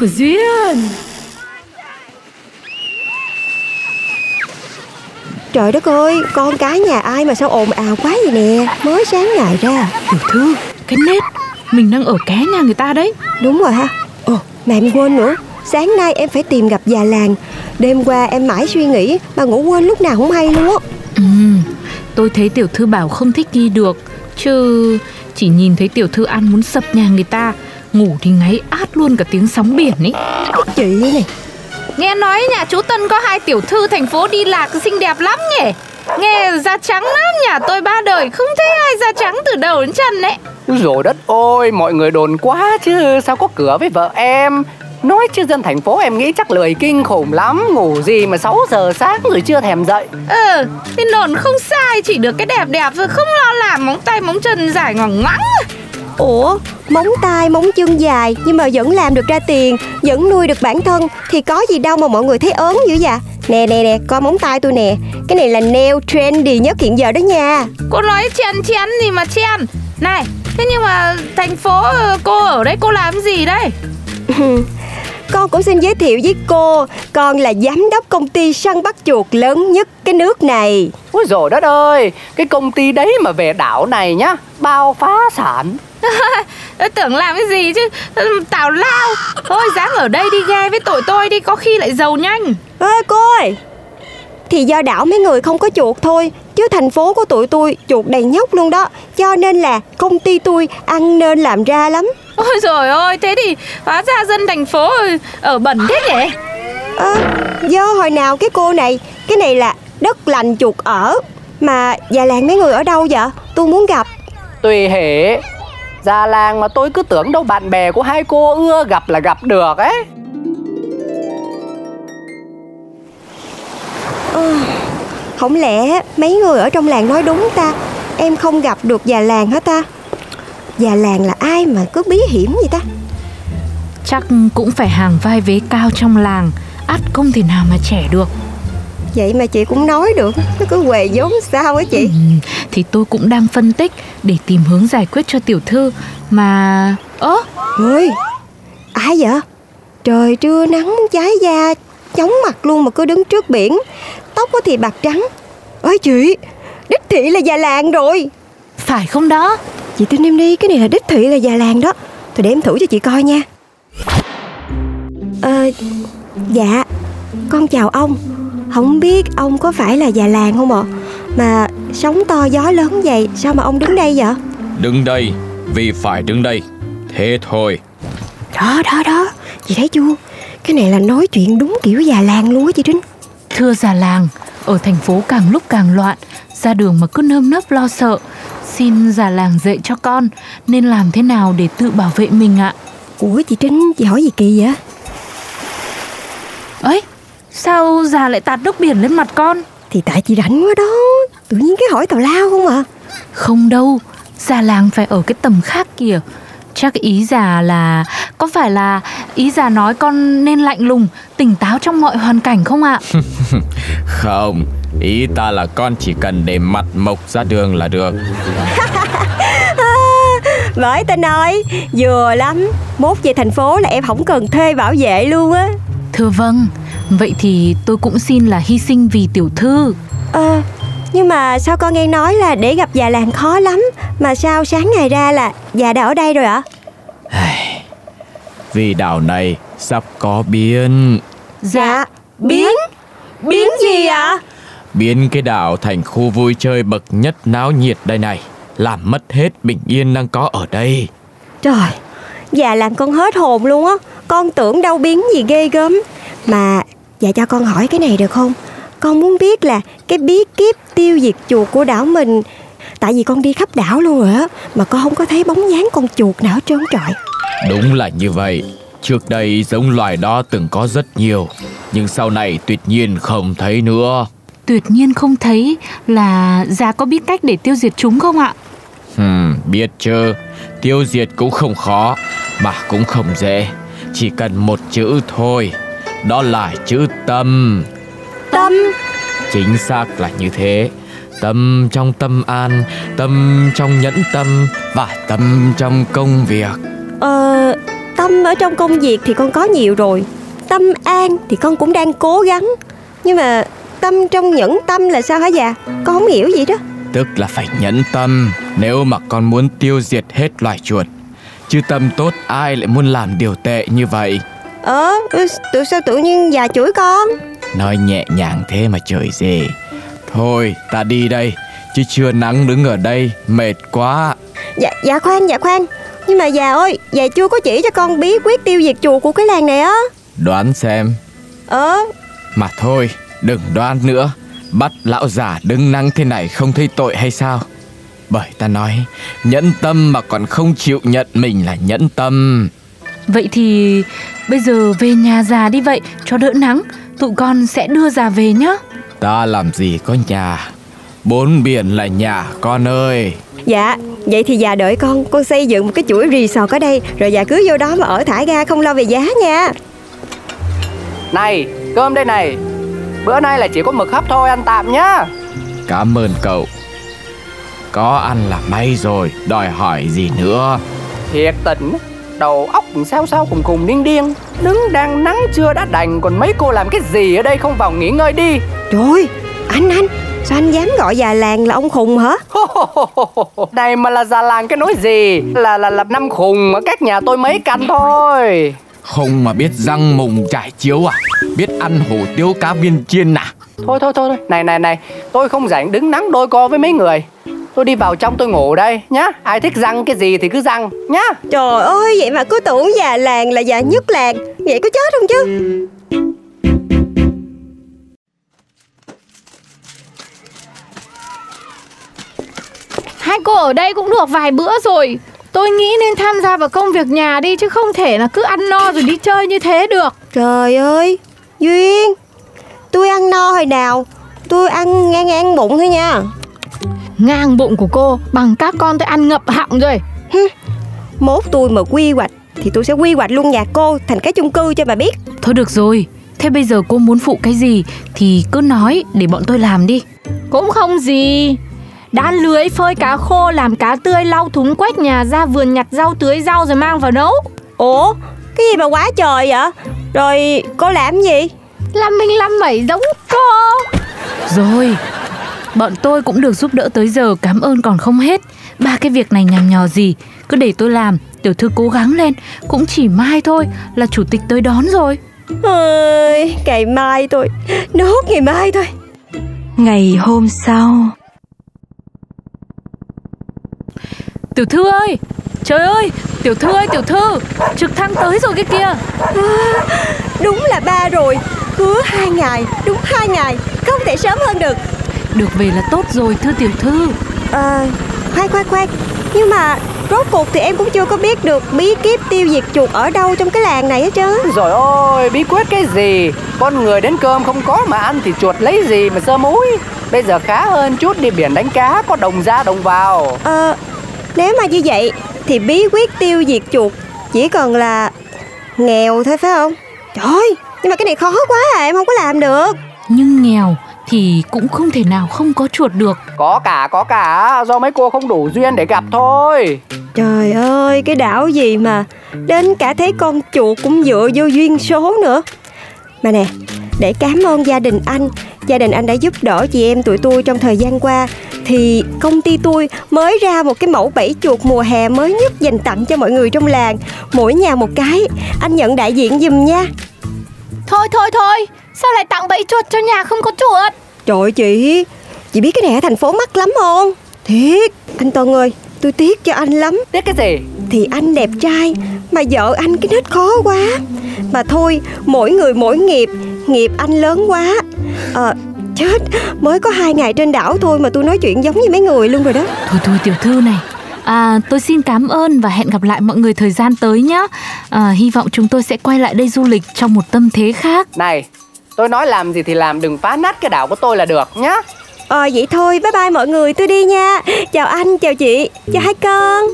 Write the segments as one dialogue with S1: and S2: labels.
S1: của Duyên.
S2: Trời đất ơi, con cái nhà ai mà sao ồn ào quá vậy nè? Mới sáng ngày ra.
S1: Tiểu thư Cái nết Mình đang ở ké nhà người ta đấy.
S2: Đúng rồi ha. Ồ, mà em quên nữa. Sáng nay em phải tìm gặp già làng. Đêm qua em mãi suy nghĩ Mà ngủ quên lúc nào không hay luôn á.
S1: Ừ Tôi thấy tiểu thư bảo không thích đi được Chứ Chỉ nhìn thấy tiểu thư ăn muốn sập nhà người ta Ngủ thì ngáy át luôn cả tiếng sóng biển ấy.
S2: Chị này.
S1: Nghe nói nhà chú Tân có hai tiểu thư thành phố đi lạc xinh đẹp lắm nhỉ? Nghe da trắng lắm nhà tôi ba đời Không thấy ai da trắng từ đầu đến chân đấy
S3: Rồi đất ôi, mọi người đồn quá chứ. Sao có cửa với vợ em? Nói chứ dân thành phố em nghĩ chắc lười kinh khủng lắm. Ngủ gì mà 6 giờ sáng rồi chưa thèm dậy.
S1: Ừ Thì nổn không sai. Chỉ được cái đẹp đẹp rồi Không lo làm móng tay móng chân dài ngoằng ngoẵng
S2: Ủa, móng tay, móng chân dài Nhưng mà vẫn làm được ra tiền Vẫn nuôi được bản thân Thì có gì đâu mà mọi người thấy ớn dữ vậy? Nè nè nè, coi móng tay tôi nè. Cái này là nail trendy nhất hiện giờ đó nha.
S1: Cô nói chen chén gì mà chen? Này Thế nhưng mà thành phố ờ, cô ở đây cô làm gì đây?
S2: Con cũng xin giới thiệu với cô Con là giám đốc công ty săn bắt chuột lớn nhất cái nước này.
S3: Ôi rồi đất ơi, cái công ty đấy mà về đảo này nhá Bao phá sản
S1: tưởng làm cái gì chứ? Tào lao. Thôi dáng ở đây đi ghe với tội tôi đi Có khi lại giàu nhanh.
S2: Ê cô ơi! Thì do đảo mấy người không có chuột thôi Chứ thành phố của tụi tôi chuột đầy nhóc luôn đó. Cho nên là công ty tôi ăn nên làm ra lắm.
S1: Ôi rồi ôi Thế thì hóa ra dân thành phố ở bẩn thế nhỉ?
S2: Ơ do hồi nào cái cô này Cái này là đất lành chuột ở. Mà già làng mấy người ở đâu vậy? Tôi muốn gặp.
S3: Tùy hệ Già làng mà tôi cứ tưởng đâu bạn bè của hai cô ưa gặp là gặp được ấy.
S2: Không lẽ mấy người ở trong làng nói đúng ta? Em không gặp được già làng hả ta? Già làng là ai mà cứ bí hiểm vậy ta?
S1: Chắc cũng phải hàng vai vế cao trong làng ắt không thể nào mà trẻ được
S2: Vậy mà chị cũng nói được. Nó cứ quề vốn sao á chị?
S1: Ừ, Thì tôi cũng đang phân tích Để tìm hướng giải quyết cho tiểu thư. Mà Ơ
S2: Ôi Ai vậy? Trời trưa nắng cháy da Chóng mặt luôn mà cứ đứng trước biển. Tóc có thì bạc trắng. Ôi chị Đích thị là già làng rồi.
S1: Phải không đó?
S2: Chị tin em đi Cái này là đích thị là già làng đó. Thôi để em thử cho chị coi nha. Ờ Dạ Con chào ông Không biết ông có phải là già làng không ạ? Mà sóng to gió lớn vậy Sao mà ông đứng đây vậy?
S4: Đứng đây Vì phải đứng đây. Thế thôi.
S2: Đó đó đó. Chị thấy chưa? Cái này là nói chuyện đúng kiểu già làng luôn á chị Trinh.
S1: Thưa già làng Ở thành phố càng lúc càng loạn Ra đường mà cứ nơm nớp lo sợ. Xin già làng dạy cho con Nên làm thế nào để tự bảo vệ mình ạ?
S2: Ủa chị Trinh chị hỏi gì kỳ vậy?
S1: Ấy Sao già lại tạt nước biển lên mặt con?
S2: Thì tại chị rảnh quá đó. Tự nhiên cái hỏi tào lao không à?
S1: Không đâu. Già làng phải ở cái tầm khác kìa. Chắc ý già là Có phải là ý già nói con nên lạnh lùng Tỉnh táo trong mọi hoàn cảnh không ạ?
S4: Không. Ý ta là con chỉ cần để mặt mộc ra đường là được.
S2: Bởi ta nói Vừa lắm Mốt về thành phố là em không cần thuê bảo vệ luôn á.
S1: Thưa vâng Vậy thì tôi cũng xin là hy sinh vì tiểu thư.
S2: Ờ Nhưng mà sao con nghe nói là để gặp già làng khó lắm Mà sao sáng ngày ra là già đã ở đây rồi ạ?
S4: Vì đảo này sắp có biến.
S2: Dạ Biến? Biến gì ạ?
S4: Biến cái đảo thành khu vui chơi bậc nhất náo nhiệt đây này Làm mất hết bình yên đang có ở đây.
S2: Trời Già làm con hết hồn luôn á Con tưởng đâu biến gì ghê gớm. Mà dạ cho con hỏi cái này được không? Con muốn biết là cái bí kíp tiêu diệt chuột của đảo mình Tại vì con đi khắp đảo luôn rồi á Mà con không có thấy bóng dáng con chuột nào hết trơn trọi.
S4: Đúng là như vậy. Trước đây giống loài đó từng có rất nhiều Nhưng sau này tuyệt nhiên không thấy nữa.
S1: Tuyệt nhiên không thấy là già có biết cách để tiêu diệt chúng không ạ?
S4: Hmm, biết chứ. Tiêu diệt cũng không khó Mà cũng không dễ. Chỉ cần một chữ thôi Đó là chữ tâm.
S2: Tâm.
S4: Chính xác là như thế. Tâm trong tâm an Tâm trong nhẫn tâm Và tâm trong công việc.
S2: Ờ Tâm ở trong công việc thì con có nhiều rồi. Tâm an thì con cũng đang cố gắng. Nhưng mà tâm trong nhẫn tâm là sao hả già? Con không hiểu gì đó.
S4: Tức là phải nhẫn tâm. Nếu mà con muốn tiêu diệt hết loài chuột Chứ tâm tốt ai lại muốn làm điều tệ như vậy
S2: Ờ tự sao tự nhiên già chửi con?
S4: Nói nhẹ nhàng thế mà trời gì Thôi ta đi đây Chứ chưa nắng đứng ở đây Mệt quá.
S2: Dạ dạ khoan dạ khoan. Nhưng mà già ơi Già chưa có chỉ cho con bí quyết tiêu diệt chuột của cái làng này á.
S4: Đoán xem.
S2: Ờ
S4: Mà thôi đừng đoán nữa. Bắt lão già đứng nắng thế này không thấy tội hay sao? Bởi ta nói Nhẫn tâm mà còn không chịu nhận mình là nhẫn tâm
S1: Vậy thì bây giờ về nhà già đi vậy cho đỡ nắng Tụi con sẽ đưa già về nhá.
S4: Ta làm gì có nhà? Bốn biển là nhà con ơi.
S2: Dạ Vậy thì già đợi con. Con xây dựng một cái chuỗi resort ở đây Rồi già cứ vô đó mà ở thả ga không lo về giá nha.
S3: Này cơm đây này. Bữa nay là chỉ có mực hấp thôi ăn tạm nhá.
S4: Cảm ơn cậu. Có ăn là may rồi Đòi hỏi gì nữa?
S3: Thiệt tình Đầu óc sao sao cùng cùng điên điên. Đứng đang nắng chưa đã đành Còn mấy cô làm cái gì ở đây không vào nghỉ ngơi đi?
S2: Trời ơi Anh anh Sao anh dám gọi già làng là ông khùng hả?
S3: Này mà là già làng cái nói gì? Là là là năm khùng ở cách nhà tôi mấy căn thôi.
S4: Không mà biết răng mùng trải chiếu à? Biết ăn hủ tiếu cá viên chiên à?
S3: Thôi thôi thôi Này này này Tôi không rảnh đứng nắng đôi co với mấy người Tôi đi vào trong tôi ngủ đây nhá. Ai thích răng cái gì thì cứ răng nhá.
S2: Trời ơi vậy mà cứ tưởng già làng là già nhất làng. Vậy có chết không chứ?
S5: Hai cô ở đây cũng được vài bữa rồi. Tôi nghĩ nên tham gia vào công việc nhà đi Chứ không thể là cứ ăn no rồi đi chơi như thế được.
S2: Trời ơi Duyên Tôi ăn no hồi nào? Tôi ăn ngang ngang bụng thôi nha
S5: Ngang bụng của cô Bằng các con tôi ăn ngập họng rồi.
S2: Mốt tôi mà quy hoạch Thì tôi sẽ quy hoạch luôn nhà cô Thành cái chung cư cho bà biết.
S1: Thôi được rồi Thế bây giờ cô muốn phụ cái gì Thì cứ nói để bọn tôi làm đi.
S5: Cũng không gì. Đan lưới phơi cá khô Làm cá tươi lau thúng quét nhà ra vườn nhặt rau tưới rau rồi mang vào nấu.
S2: Ủa Cái gì mà quá trời vậy? Rồi cô làm gì?
S5: Làm mình làm mẩy giống cô.
S1: Rồi Bọn tôi cũng được giúp đỡ tới giờ Cảm ơn còn không hết. Ba cái việc này nhằm nhò gì? Cứ để tôi làm Tiểu thư cố gắng lên Cũng chỉ mai thôi Là chủ tịch tới đón rồi.
S2: Ơi Ngày mai thôi Nốt ngày mai thôi.
S6: Ngày hôm sau.
S1: Tiểu thư ơi Trời ơi Tiểu thư ơi tiểu thư Trực thăng tới rồi cái kia.
S2: Đúng là ba rồi Hứa hai ngày Đúng hai ngày Không thể sớm hơn được
S1: Được về là tốt rồi thưa tiểu thư.
S2: Ờ Khoan khoan khoan. Nhưng mà Rốt cuộc thì em cũng chưa có biết được bí kíp tiêu diệt chuột ở đâu trong cái làng này hết trơn
S3: Rồi ôi bí quyết cái gì? Con người đến cơm không có mà ăn thì chuột lấy gì mà sơ múi? Bây giờ khá hơn chút đi biển đánh cá Có đồng ra đồng vào.
S2: Ờ Nếu mà như vậy Thì bí quyết tiêu diệt chuột Chỉ cần là Nghèo thôi phải không? Trời ơi Nhưng mà cái này khó quá à Em không có làm được.
S1: Nhưng nghèo thì cũng không thể nào không có chuột được.
S3: Có cả có cả. Do mấy cô không đủ duyên để gặp thôi.
S2: Trời ơi cái đảo gì mà Đến cả thấy con chuột cũng dựa vô duyên số nữa. Mà nè Để cảm ơn gia đình anh. Gia đình anh đã giúp đỡ chị em tụi tôi trong thời gian qua. Thì công ty tôi mới ra một cái mẫu bẫy chuột mùa hè mới nhất dành tặng cho mọi người trong làng. Mỗi nhà một cái. Anh nhận đại diện giùm nha.
S5: Thôi thôi thôi Sao lại tặng bẫy chuột cho nhà không có chuột?
S2: Trời ơi chị. Chị biết cái này ở thành phố mắc lắm không? Thiệt. Anh Tuấn ơi Tôi tiếc cho anh lắm.
S3: Tiếc cái gì?
S2: Thì anh đẹp trai Mà vợ anh cái nết khó quá. Mà thôi mỗi người mỗi nghiệp Nghiệp anh lớn quá. Ờ chết. Mới có hai ngày trên đảo thôi mà tôi nói chuyện giống như mấy người luôn rồi đó.
S1: Thôi thôi tiểu thư này. À, tôi xin cảm ơn và hẹn gặp lại mọi người thời gian tới nhé. À, hy vọng chúng tôi sẽ quay lại đây du lịch trong một tâm thế khác.
S3: Này, tôi nói làm gì thì làm đừng phá nát cái đảo của tôi là được nhá.
S2: Ờ vậy thôi bye bye mọi người tôi đi nha Chào anh chào chị chào hai con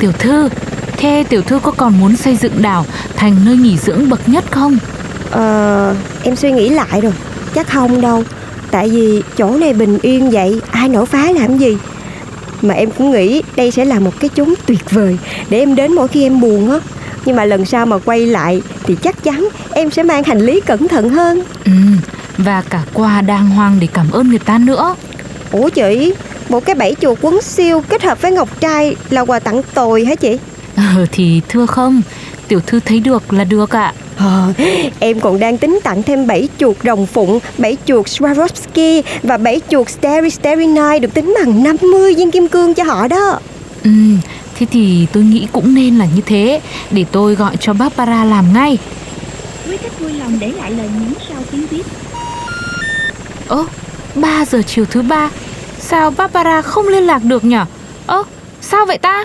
S1: Tiểu thư, thế tiểu thư có còn muốn xây dựng đảo thành nơi nghỉ dưỡng bậc nhất không?
S2: Ờ em suy nghĩ lại rồi Chắc không đâu Tại vì chỗ này bình yên vậy Ai nổ phá làm gì Mà em cũng nghĩ đây sẽ là một cái chốn tuyệt vời Để em đến mỗi khi em buồn á. Nhưng mà lần sau mà quay lại Thì chắc chắn em sẽ mang hành lý cẩn thận hơn.
S1: Ừ, và cả quà đàng hoàng để cảm ơn người ta nữa.
S2: Ủa chị Một cái bẫy chuột quấn siêu kết hợp với ngọc trai Là quà tặng tồi hả chị?
S1: Ờ thì thưa không, tiểu thư thấy được là được ạ.
S2: Ờ, em còn đang tính tặng thêm 7 chuột rồng phụng, 7 chuột Swarovski và 7 chuột Starry Starry Night được tính bằng 50 viên kim cương cho họ đó.
S1: Ừ, thế thì tôi nghĩ cũng nên là như thế, để tôi gọi cho Barbara làm ngay.
S6: Quý khách vui lòng để lại lời nhắn sau tiếng viết
S1: Ơ, 3 giờ chiều thứ ba, sao Barbara không liên lạc được nhở? Ơ, sao vậy ta?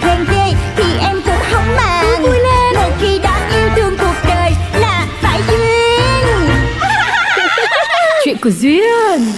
S6: khen ghê Thì em cũng không màng.
S5: Vui lên.
S6: Một khi đã yêu thương cuộc đời Là phải duyên.
S5: Chuyện của Duyên